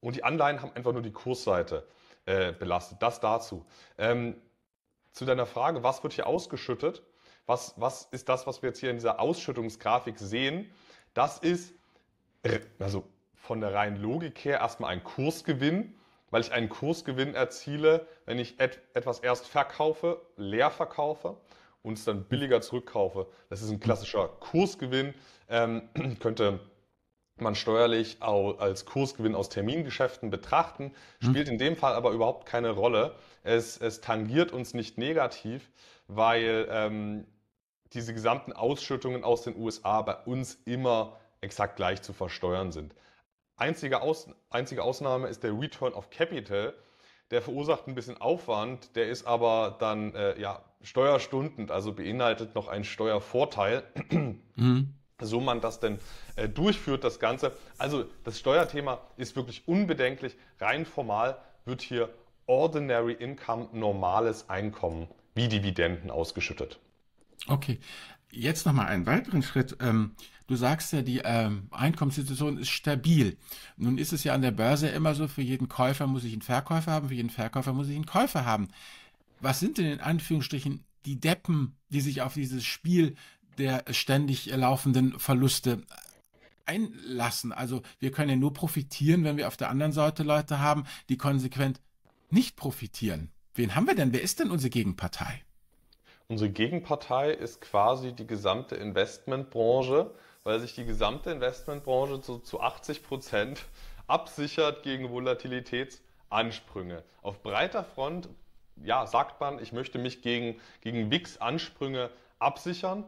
S1: und die Anleihen haben einfach nur die Kursseite äh, belastet. Das dazu. Ähm, zu deiner Frage, was wird hier ausgeschüttet? Was, was ist das, was wir jetzt hier in dieser Ausschüttungsgrafik sehen? Das ist, also von der reinen Logik her erstmal ein Kursgewinn, weil ich einen Kursgewinn erziele, wenn ich et etwas erst verkaufe, leer verkaufe und es dann billiger zurückkaufe. Das ist ein klassischer Kursgewinn, ähm, könnte man steuerlich als Kursgewinn aus Termingeschäften betrachten, hm. spielt in dem Fall aber überhaupt keine Rolle. Es, es tangiert uns nicht negativ, weil ähm, diese gesamten Ausschüttungen aus den USA bei uns immer exakt gleich zu versteuern sind. Einzige, Aus, einzige Ausnahme ist der Return of Capital. Der verursacht ein bisschen Aufwand, der ist aber dann äh, ja, steuerstundend, also beinhaltet noch einen Steuervorteil. Mhm. So man das denn äh, durchführt, das Ganze. Also das Steuerthema ist wirklich unbedenklich. Rein formal wird hier Ordinary Income, normales Einkommen, wie Dividenden ausgeschüttet.
S2: Okay, jetzt nochmal einen weiteren Schritt. Ähm, Du sagst ja, die ähm, Einkommenssituation ist stabil. Nun ist es ja an der Börse immer so, für jeden Käufer muss ich einen Verkäufer haben, für jeden Verkäufer muss ich einen Käufer haben. Was sind denn in Anführungsstrichen die Deppen, die sich auf dieses Spiel der ständig laufenden Verluste einlassen? Also wir können ja nur profitieren, wenn wir auf der anderen Seite Leute haben, die konsequent nicht profitieren. Wen haben wir denn? Wer ist denn unsere Gegenpartei?
S1: Unsere Gegenpartei ist quasi die gesamte Investmentbranche, weil sich die gesamte Investmentbranche zu, zu 80 Prozent absichert gegen Volatilitätsansprünge. Auf breiter Front ja, sagt man, ich möchte mich gegen, gegen WIX-Ansprünge absichern.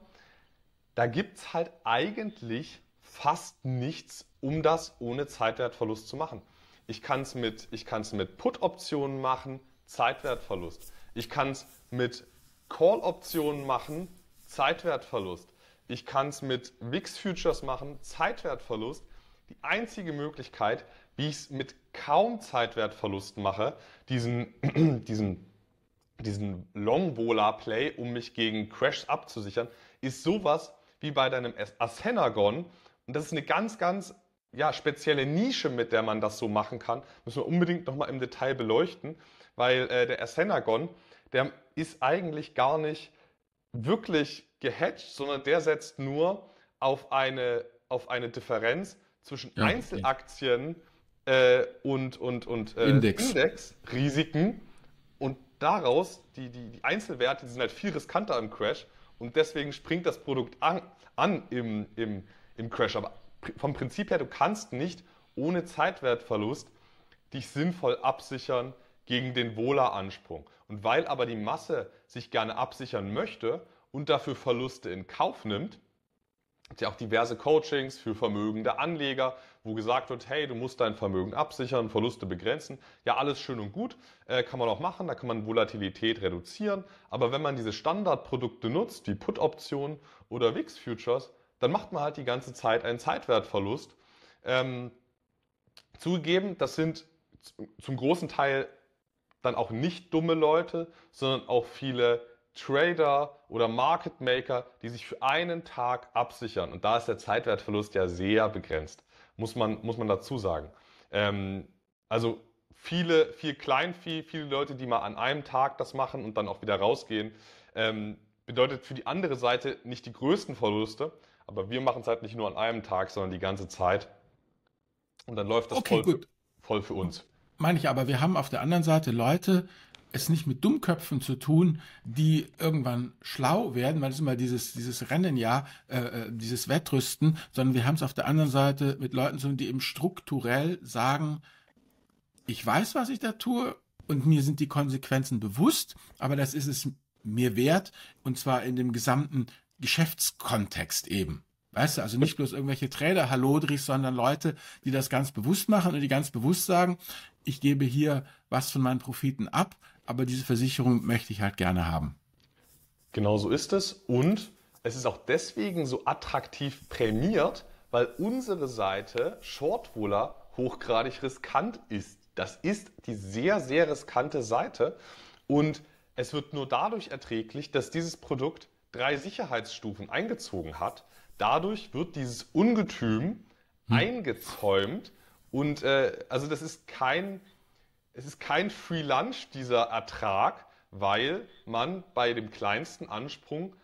S1: Da gibt es halt eigentlich fast nichts, um das ohne Zeitwertverlust zu machen. Ich kann es mit, mit Put-Optionen machen, Zeitwertverlust. Ich kann es mit Call-Optionen machen, Zeitwertverlust. Ich kann es mit VIX Futures machen, Zeitwertverlust. Die einzige Möglichkeit, wie ich es mit kaum Zeitwertverlust mache, diesen, diesen, diesen Long Volar Play, um mich gegen Crashs abzusichern, ist sowas wie bei deinem Asenagon. Und das ist eine ganz, ganz ja, spezielle Nische, mit der man das so machen kann. Müssen wir unbedingt nochmal im Detail beleuchten, weil äh, der Asenagon, der ist eigentlich gar nicht wirklich gehatcht, sondern der setzt nur auf eine, auf eine Differenz zwischen ja, Einzelaktien äh, und, und, und
S2: äh, Index.
S1: Indexrisiken und daraus, die, die, die Einzelwerte die sind halt viel riskanter im Crash und deswegen springt das Produkt an, an im, im, im Crash. Aber vom Prinzip her, du kannst nicht ohne Zeitwertverlust dich sinnvoll absichern gegen den Wohler-Ansprung. Und weil aber die Masse sich gerne absichern möchte und dafür Verluste in Kauf nimmt, es ja auch diverse Coachings für vermögende Anleger, wo gesagt wird, hey, du musst dein Vermögen absichern, Verluste begrenzen. Ja, alles schön und gut, äh, kann man auch machen, da kann man Volatilität reduzieren. Aber wenn man diese Standardprodukte nutzt, wie Put-Optionen oder VIX-Futures, dann macht man halt die ganze Zeit einen Zeitwertverlust. Ähm, zugegeben, das sind zum großen Teil dann auch nicht dumme Leute, sondern auch viele Trader oder Market Maker, die sich für einen Tag absichern. Und da ist der Zeitwertverlust ja sehr begrenzt, muss man, muss man dazu sagen. Ähm, also viele, viel Kleinvieh, viele Leute, die mal an einem Tag das machen und dann auch wieder rausgehen, ähm, bedeutet für die andere Seite nicht die größten Verluste, aber wir machen es halt nicht nur an einem Tag, sondern die ganze Zeit. Und dann läuft das okay, voll, voll für uns.
S2: Meine ich aber, wir haben auf der anderen Seite Leute, es nicht mit Dummköpfen zu tun, die irgendwann schlau werden, weil es immer dieses, dieses Rennen ja, äh, äh, dieses Wettrüsten, sondern wir haben es auf der anderen Seite mit Leuten zu tun, die eben strukturell sagen, ich weiß, was ich da tue und mir sind die Konsequenzen bewusst, aber das ist es mir wert und zwar in dem gesamten Geschäftskontext eben. Weißt du, also nicht bloß irgendwelche Trader, Hallodris, sondern Leute, die das ganz bewusst machen und die ganz bewusst sagen, ich gebe hier was von meinen Profiten ab, aber diese Versicherung möchte ich halt gerne haben.
S1: Genau so ist es und es ist auch deswegen so attraktiv prämiert, weil unsere Seite Shortwohler hochgradig riskant ist. Das ist die sehr, sehr riskante Seite und es wird nur dadurch erträglich, dass dieses Produkt drei Sicherheitsstufen eingezogen hat. Dadurch wird dieses Ungetüm hm. eingezäumt und äh, also das ist kein, es ist kein Free Lunch dieser Ertrag, weil man bei dem kleinsten Ansprung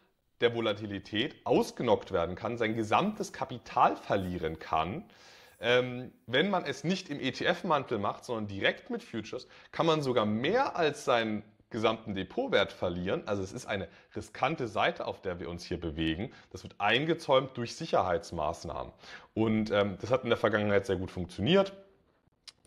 S1: der Volatilität ausgenockt werden kann, sein gesamtes Kapital verlieren kann. Ähm, wenn man es nicht im ETF-Mantel macht, sondern direkt mit Futures, kann man sogar mehr als sein gesamten Depotwert verlieren. Also es ist eine riskante Seite, auf der wir uns hier bewegen. Das wird eingezäumt durch Sicherheitsmaßnahmen. Und ähm, das hat in der Vergangenheit sehr gut funktioniert.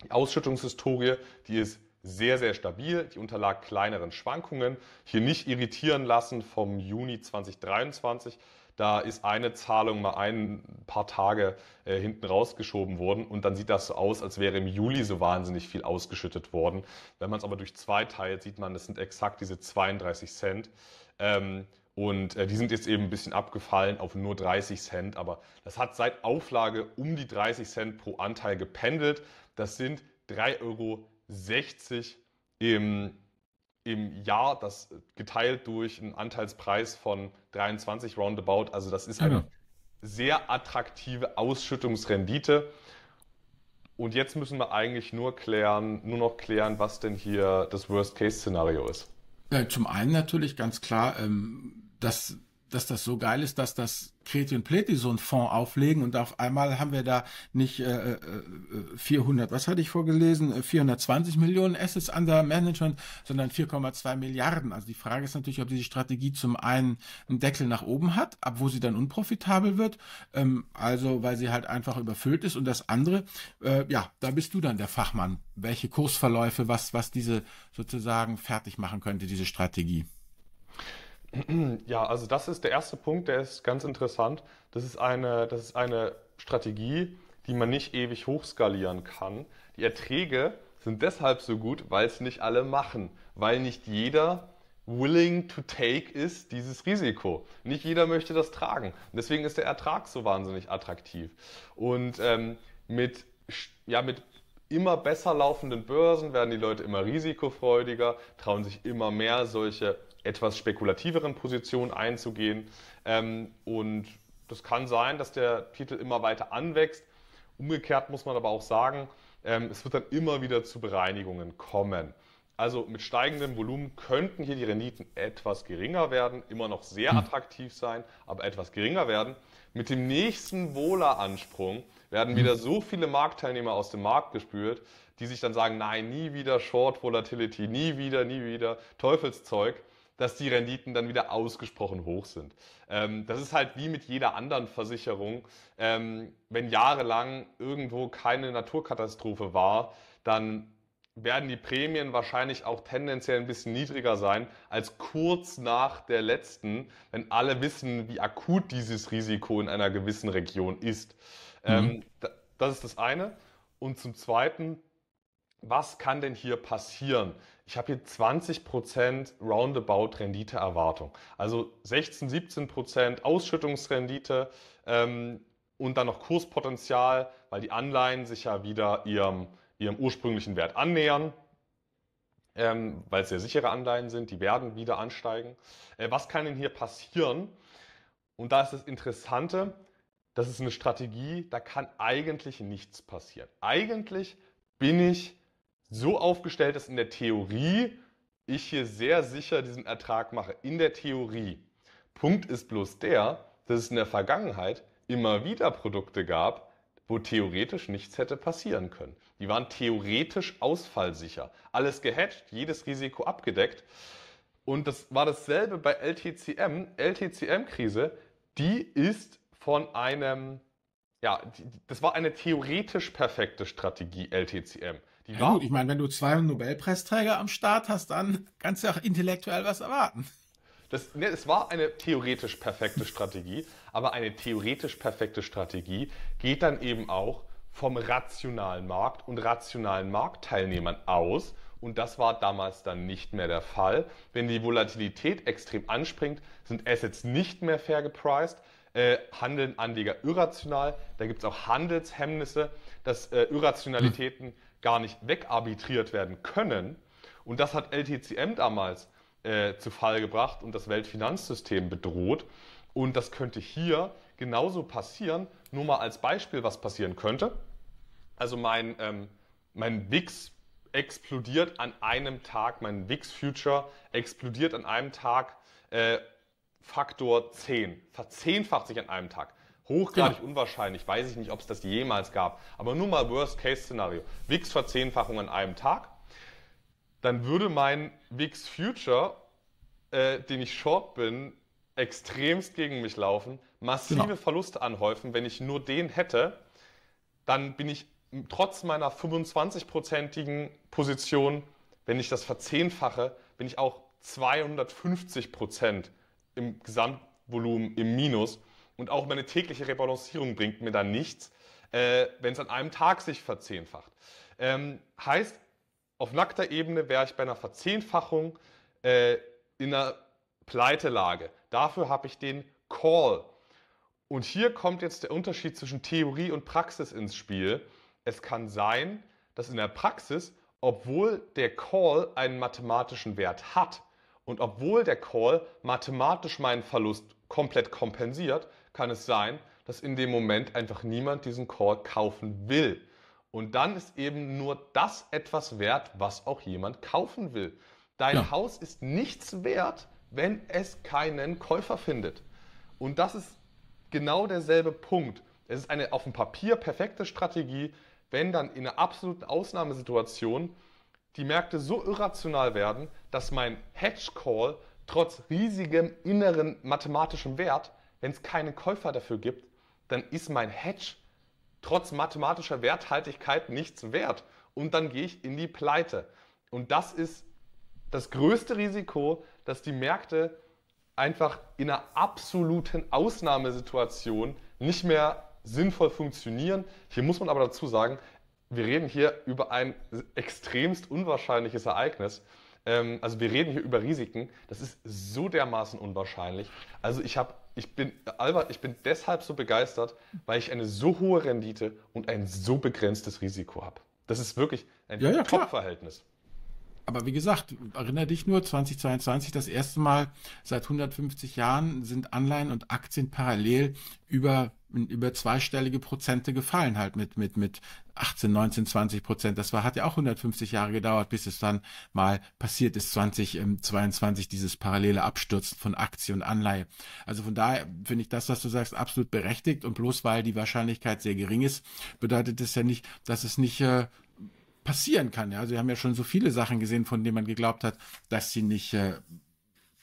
S1: Die Ausschüttungshistorie, die ist sehr, sehr stabil. Die unterlag kleineren Schwankungen. Hier nicht irritieren lassen vom Juni 2023. Da ist eine Zahlung mal ein paar Tage äh, hinten rausgeschoben worden und dann sieht das so aus, als wäre im Juli so wahnsinnig viel ausgeschüttet worden. Wenn man es aber durch zwei teilt, sieht man, das sind exakt diese 32 Cent. Ähm, und äh, die sind jetzt eben ein bisschen abgefallen auf nur 30 Cent, aber das hat seit Auflage um die 30 Cent pro Anteil gependelt. Das sind 3,60 Euro im im Jahr, das geteilt durch einen Anteilspreis von 23 roundabout. Also das ist eine ja. sehr attraktive Ausschüttungsrendite. Und jetzt müssen wir eigentlich nur klären, nur noch klären, was denn hier das Worst-Case-Szenario ist.
S2: Ja, zum einen natürlich ganz klar, ähm, dass dass das so geil ist, dass das Kreti und Pleti so einen Fonds auflegen und auf einmal haben wir da nicht äh, äh, 400, was hatte ich vorgelesen, 420 äh, Millionen Assets under Management, sondern 4,2 Milliarden. Also die Frage ist natürlich, ob diese Strategie zum einen einen Deckel nach oben hat, ab wo sie dann unprofitabel wird, ähm, also weil sie halt einfach überfüllt ist und das andere, äh, ja, da bist du dann der Fachmann. Welche Kursverläufe, was, was diese sozusagen fertig machen könnte, diese Strategie.
S1: Ja, also das ist der erste Punkt, der ist ganz interessant. Das ist eine, das ist eine Strategie, die man nicht ewig hochskalieren kann. Die Erträge sind deshalb so gut, weil es nicht alle machen, weil nicht jeder willing to take ist dieses Risiko. Nicht jeder möchte das tragen. deswegen ist der Ertrag so wahnsinnig attraktiv. Und ähm, mit, ja, mit immer besser laufenden Börsen werden die Leute immer risikofreudiger, trauen sich immer mehr solche etwas spekulativeren Positionen einzugehen. Ähm, und das kann sein, dass der Titel immer weiter anwächst. Umgekehrt muss man aber auch sagen, ähm, es wird dann immer wieder zu Bereinigungen kommen. Also mit steigendem Volumen könnten hier die Renditen etwas geringer werden, immer noch sehr hm. attraktiv sein, aber etwas geringer werden. Mit dem nächsten Wohler-Ansprung werden hm. wieder so viele Marktteilnehmer aus dem Markt gespült, die sich dann sagen, nein, nie wieder Short Volatility, nie wieder, nie wieder, Teufelszeug dass die Renditen dann wieder ausgesprochen hoch sind. Ähm, das ist halt wie mit jeder anderen Versicherung. Ähm, wenn jahrelang irgendwo keine Naturkatastrophe war, dann werden die Prämien wahrscheinlich auch tendenziell ein bisschen niedriger sein als kurz nach der letzten, wenn alle wissen, wie akut dieses Risiko in einer gewissen Region ist. Mhm. Ähm, das ist das eine. Und zum Zweiten, was kann denn hier passieren? Ich habe hier 20% Roundabout Renditeerwartung. Also 16, 17% Ausschüttungsrendite ähm, und dann noch Kurspotenzial, weil die Anleihen sich ja wieder ihrem ihrem ursprünglichen Wert annähern, ähm, weil es sehr sichere Anleihen sind, die werden wieder ansteigen. Äh, was kann denn hier passieren? Und da ist das Interessante, das ist eine Strategie, da kann eigentlich nichts passieren. Eigentlich bin ich so aufgestellt, dass in der Theorie ich hier sehr sicher diesen Ertrag mache. In der Theorie. Punkt ist bloß der, dass es in der Vergangenheit immer wieder Produkte gab, wo theoretisch nichts hätte passieren können. Die waren theoretisch ausfallsicher. Alles gehatcht, jedes Risiko abgedeckt. Und das war dasselbe bei LTCM. LTCM-Krise, die ist von einem, ja, das war eine theoretisch perfekte Strategie, LTCM.
S2: Die ja, gut, ich meine, wenn du zwei Nobelpreisträger am Start hast, dann kannst du auch intellektuell was erwarten.
S1: Das, ne, es war eine theoretisch perfekte Strategie, aber eine theoretisch perfekte Strategie geht dann eben auch vom rationalen Markt und rationalen Marktteilnehmern aus. Und das war damals dann nicht mehr der Fall. Wenn die Volatilität extrem anspringt, sind Assets nicht mehr fair gepriced, äh, handeln Anleger irrational. Da gibt es auch Handelshemmnisse, dass äh, Irrationalitäten gar nicht wegarbitriert werden können. Und das hat LTCM damals äh, zu Fall gebracht und das Weltfinanzsystem bedroht. Und das könnte hier genauso passieren. Nur mal als Beispiel, was passieren könnte. Also mein, ähm, mein WIX explodiert an einem Tag, mein WIX Future explodiert an einem Tag äh, Faktor 10, verzehnfacht sich an einem Tag. Hochgradig ja. unwahrscheinlich, weiß ich nicht, ob es das jemals gab. Aber nur mal Worst-Case-Szenario. WIX-Verzehnfachung an einem Tag dann würde mein VIX Future, äh, den ich short bin, extremst gegen mich laufen, massive genau. Verluste anhäufen. Wenn ich nur den hätte, dann bin ich trotz meiner 25-prozentigen Position, wenn ich das verzehnfache, bin ich auch 250 Prozent im Gesamtvolumen im Minus. Und auch meine tägliche Rebalancierung bringt mir dann nichts, äh, wenn es an einem Tag sich verzehnfacht. Ähm, heißt, auf nackter Ebene wäre ich bei einer Verzehnfachung äh, in einer Pleitelage. Dafür habe ich den Call. Und hier kommt jetzt der Unterschied zwischen Theorie und Praxis ins Spiel. Es kann sein, dass in der Praxis, obwohl der Call einen mathematischen Wert hat und obwohl der Call mathematisch meinen Verlust komplett kompensiert, kann es sein, dass in dem Moment einfach niemand diesen Call kaufen will. Und dann ist eben nur das etwas wert, was auch jemand kaufen will. Dein ja. Haus ist nichts wert, wenn es keinen Käufer findet. Und das ist genau derselbe Punkt. Es ist eine auf dem Papier perfekte Strategie, wenn dann in einer absoluten Ausnahmesituation die Märkte so irrational werden, dass mein Hedge Call trotz riesigem inneren mathematischen Wert, wenn es keine Käufer dafür gibt, dann ist mein Hedge trotz mathematischer Werthaltigkeit nichts wert. Und dann gehe ich in die Pleite. Und das ist das größte Risiko, dass die Märkte einfach in einer absoluten Ausnahmesituation nicht mehr sinnvoll funktionieren. Hier muss man aber dazu sagen, wir reden hier über ein extremst unwahrscheinliches Ereignis. Ähm, also wir reden hier über Risiken. Das ist so dermaßen unwahrscheinlich. Also ich habe ich bin, Albert, ich bin deshalb so begeistert, weil ich eine so hohe Rendite und ein so begrenztes Risiko habe. Das ist wirklich ein ja, ja, Top-Verhältnis.
S2: Aber wie gesagt, erinnere dich nur, 2022 das erste Mal seit 150 Jahren sind Anleihen und Aktien parallel über, über zweistellige Prozente gefallen, halt mit, mit, mit 18, 19, 20 Prozent. Das war, hat ja auch 150 Jahre gedauert, bis es dann mal passiert ist, 2022, dieses parallele Abstürzen von Aktie und Anleihe. Also von daher finde ich das, was du sagst, absolut berechtigt und bloß weil die Wahrscheinlichkeit sehr gering ist, bedeutet es ja nicht, dass es nicht äh, passieren kann. Ja, also wir haben ja schon so viele Sachen gesehen, von denen man geglaubt hat, dass sie nicht äh,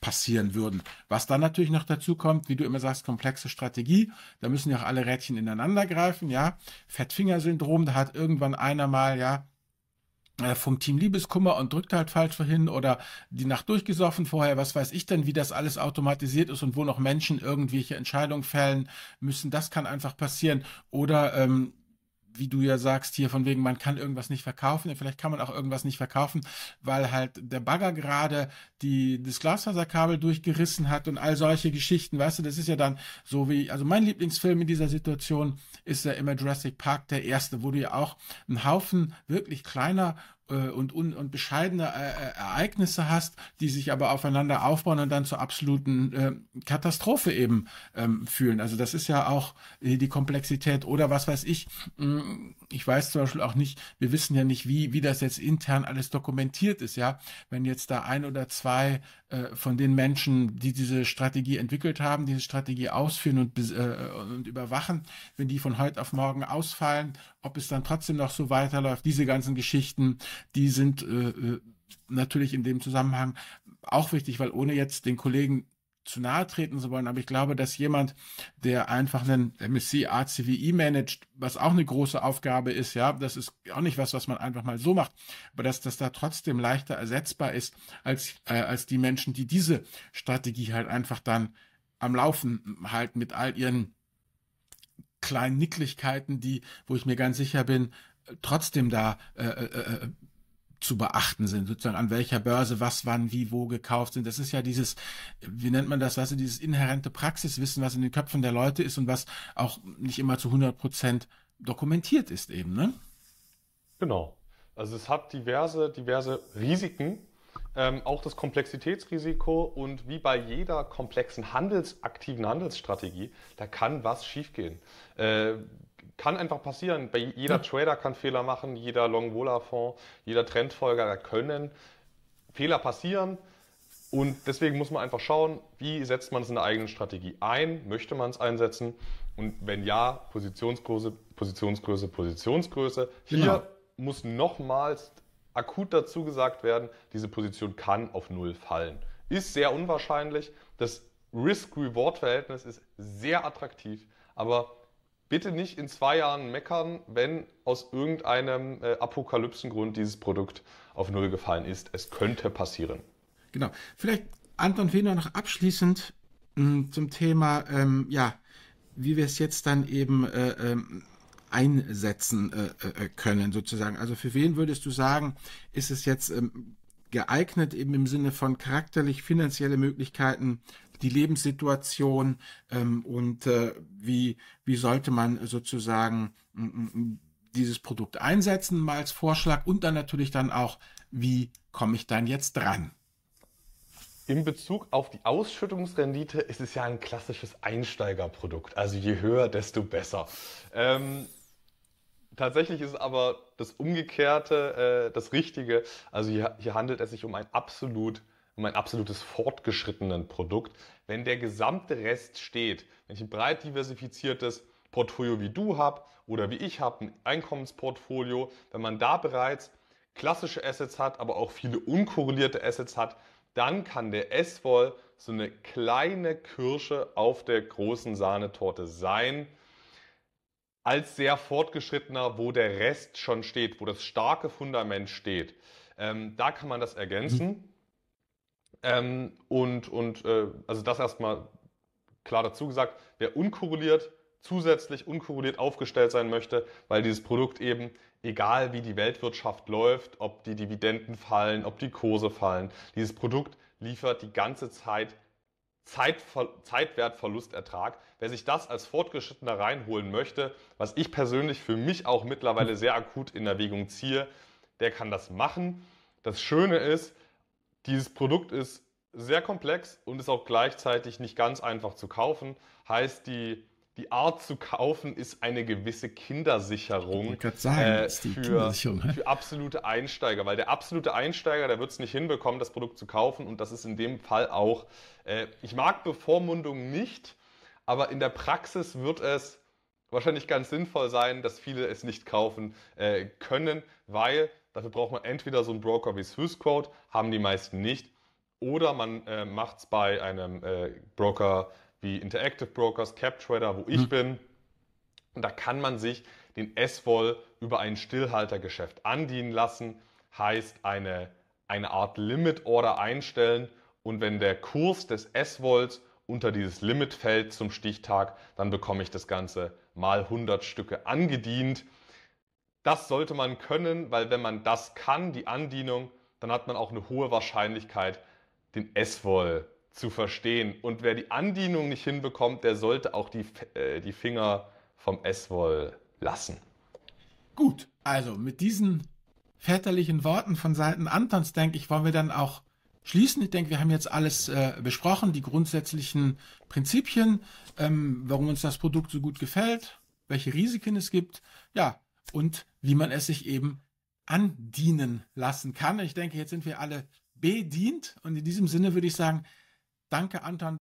S2: passieren würden. Was dann natürlich noch dazu kommt, wie du immer sagst, komplexe Strategie. Da müssen ja auch alle Rädchen ineinander greifen. Ja, Fettfingersyndrom. Da hat irgendwann einer mal ja äh, vom Team Liebeskummer und drückt halt falsch vorhin oder die Nacht durchgesoffen vorher, was weiß ich denn, wie das alles automatisiert ist und wo noch Menschen irgendwelche Entscheidungen fällen müssen, das kann einfach passieren. Oder ähm, wie du ja sagst, hier von wegen, man kann irgendwas nicht verkaufen. Vielleicht kann man auch irgendwas nicht verkaufen, weil halt der Bagger gerade die, das Glasfaserkabel durchgerissen hat und all solche Geschichten. Weißt du, das ist ja dann so wie, also mein Lieblingsfilm in dieser Situation ist ja immer Jurassic Park, der erste, wo du ja auch einen Haufen wirklich kleiner äh, und, und, und bescheidene äh, äh, Ereignisse hast, die sich aber aufeinander aufbauen und dann zur absoluten äh, Katastrophe eben ähm, fühlen. Also das ist ja auch äh, die Komplexität oder was weiß ich. Mm, ich weiß zum Beispiel auch nicht, wir wissen ja nicht, wie, wie das jetzt intern alles dokumentiert ist, ja. Wenn jetzt da ein oder zwei von den Menschen, die diese Strategie entwickelt haben, diese Strategie ausführen und, äh, und überwachen, wenn die von heute auf morgen ausfallen, ob es dann trotzdem noch so weiterläuft, diese ganzen Geschichten, die sind äh, äh natürlich in dem Zusammenhang auch wichtig, weil ohne jetzt den Kollegen zu nahe treten zu wollen, aber ich glaube, dass jemand, der einfach einen MSC ACVI managt, was auch eine große Aufgabe ist, ja, das ist auch nicht was, was man einfach mal so macht, aber dass das da trotzdem leichter ersetzbar ist als, äh, als die Menschen, die diese Strategie halt einfach dann am Laufen halten mit all ihren kleinen Nicklichkeiten, die, wo ich mir ganz sicher bin, trotzdem da äh, äh, äh zu beachten sind, sozusagen an welcher Börse was, wann, wie, wo gekauft sind. Das ist ja dieses, wie nennt man das, du, dieses inhärente Praxiswissen, was in den Köpfen der Leute ist und was auch nicht immer zu 100 Prozent dokumentiert ist eben, ne?
S1: Genau. Also es hat diverse, diverse Risiken, ähm, auch das Komplexitätsrisiko und wie bei jeder komplexen handelsaktiven Handelsstrategie, da kann was schiefgehen. Äh, kann einfach passieren. Bei jeder Trader kann Fehler machen, jeder Long-Vola-Fonds, jeder Trendfolger können Fehler passieren. Und deswegen muss man einfach schauen, wie setzt man es in der eigenen Strategie ein? Möchte man es einsetzen? Und wenn ja, Positionsgröße, Positionsgröße, Positionsgröße. Hier genau. muss nochmals akut dazu gesagt werden, diese Position kann auf Null fallen. Ist sehr unwahrscheinlich. Das Risk-Reward-Verhältnis ist sehr attraktiv, aber bitte nicht in zwei Jahren meckern, wenn aus irgendeinem äh, Apokalypsengrund dieses Produkt auf Null gefallen ist. Es könnte passieren.
S2: Genau. Vielleicht Anton Wiener noch abschließend mh, hm, zum Thema, ähm, ja, wie wir es jetzt dann eben äh, ähm, einsetzen äh, äh, können, sozusagen. Also für wen würdest du sagen, ist es jetzt ähm, geeignet, eben im Sinne von charakterlich finanzielle Möglichkeiten die Lebenssituation ähm, und äh, wie, wie sollte man sozusagen dieses Produkt einsetzen, mal als Vorschlag und dann natürlich dann auch, wie komme ich dann jetzt dran?
S1: In Bezug auf die Ausschüttungsrendite ist es ja ein klassisches Einsteigerprodukt. Also je höher, desto besser. Ähm, tatsächlich ist aber das Umgekehrte äh, das Richtige. Also hier, hier handelt es sich um ein absolut um ein absolutes fortgeschrittenen Produkt. Wenn der gesamte Rest steht, wenn ich ein breit diversifiziertes Portfolio wie du habe oder wie ich habe, ein Einkommensportfolio, wenn man da bereits klassische Assets hat, aber auch viele unkorrelierte Assets hat, dann kann der S-Vol so eine kleine Kirsche auf der großen Sahnetorte sein. Als sehr fortgeschrittener, wo der Rest schon steht, wo das starke Fundament steht. Ähm, da kann man das ergänzen. Mhm. Ähm, und und äh, also das erstmal klar dazu gesagt, wer unkorreliert, zusätzlich unkorreliert aufgestellt sein möchte, weil dieses Produkt eben, egal wie die Weltwirtschaft läuft, ob die Dividenden fallen, ob die Kurse fallen, dieses Produkt liefert die ganze Zeit Zeitver Zeitwertverlustertrag. Wer sich das als Fortgeschrittener reinholen möchte, was ich persönlich für mich auch mittlerweile sehr akut in Erwägung ziehe, der kann das machen. Das Schöne ist, dieses Produkt ist sehr komplex und ist auch gleichzeitig nicht ganz einfach zu kaufen. Heißt, die, die Art zu kaufen ist eine gewisse Kindersicherung, sagen, äh, für, Kindersicherung für, absolute Einsteiger. Weil der absolute Einsteiger, der wird es nicht hinbekommen, das Produkt zu kaufen. Und das ist in dem Fall auch, äh, ich mag Bevormundung nicht, aber in der Praxis wird es wahrscheinlich ganz sinnvoll sein, dass viele es nicht kaufen äh, können, weil Dafür braucht man entweder so einen Broker wie Swissquote, haben die meisten nicht, oder man äh, macht es bei einem äh, Broker wie Interactive Brokers, CapTrader, wo ich mhm. bin. Und da kann man sich den S-Vol über ein Stillhaltergeschäft andienen lassen. heißt eine, eine Art Limit Order einstellen und wenn der Kurs des S-Volts unter dieses Limit fällt zum Stichtag, dann bekomme ich das Ganze mal 100 Stücke angedient. Das sollte man können, weil wenn man das kann, die Andienung, dann hat man auch eine hohe Wahrscheinlichkeit, den S-Vol zu verstehen. Und wer die Andienung nicht hinbekommt, der sollte auch die, äh, die Finger vom S-Vol lassen.
S2: Gut, also mit diesen väterlichen Worten von Seiten Antons, denke ich, wollen wir dann auch schließen. Ich denke, wir haben jetzt alles äh, besprochen, die grundsätzlichen Prinzipien, ähm, warum uns das Produkt so gut gefällt, welche Risiken es gibt, ja, und wie man es sich eben andienen lassen kann. Ich denke, jetzt sind wir alle bedient und in diesem Sinne würde ich sagen, danke Anton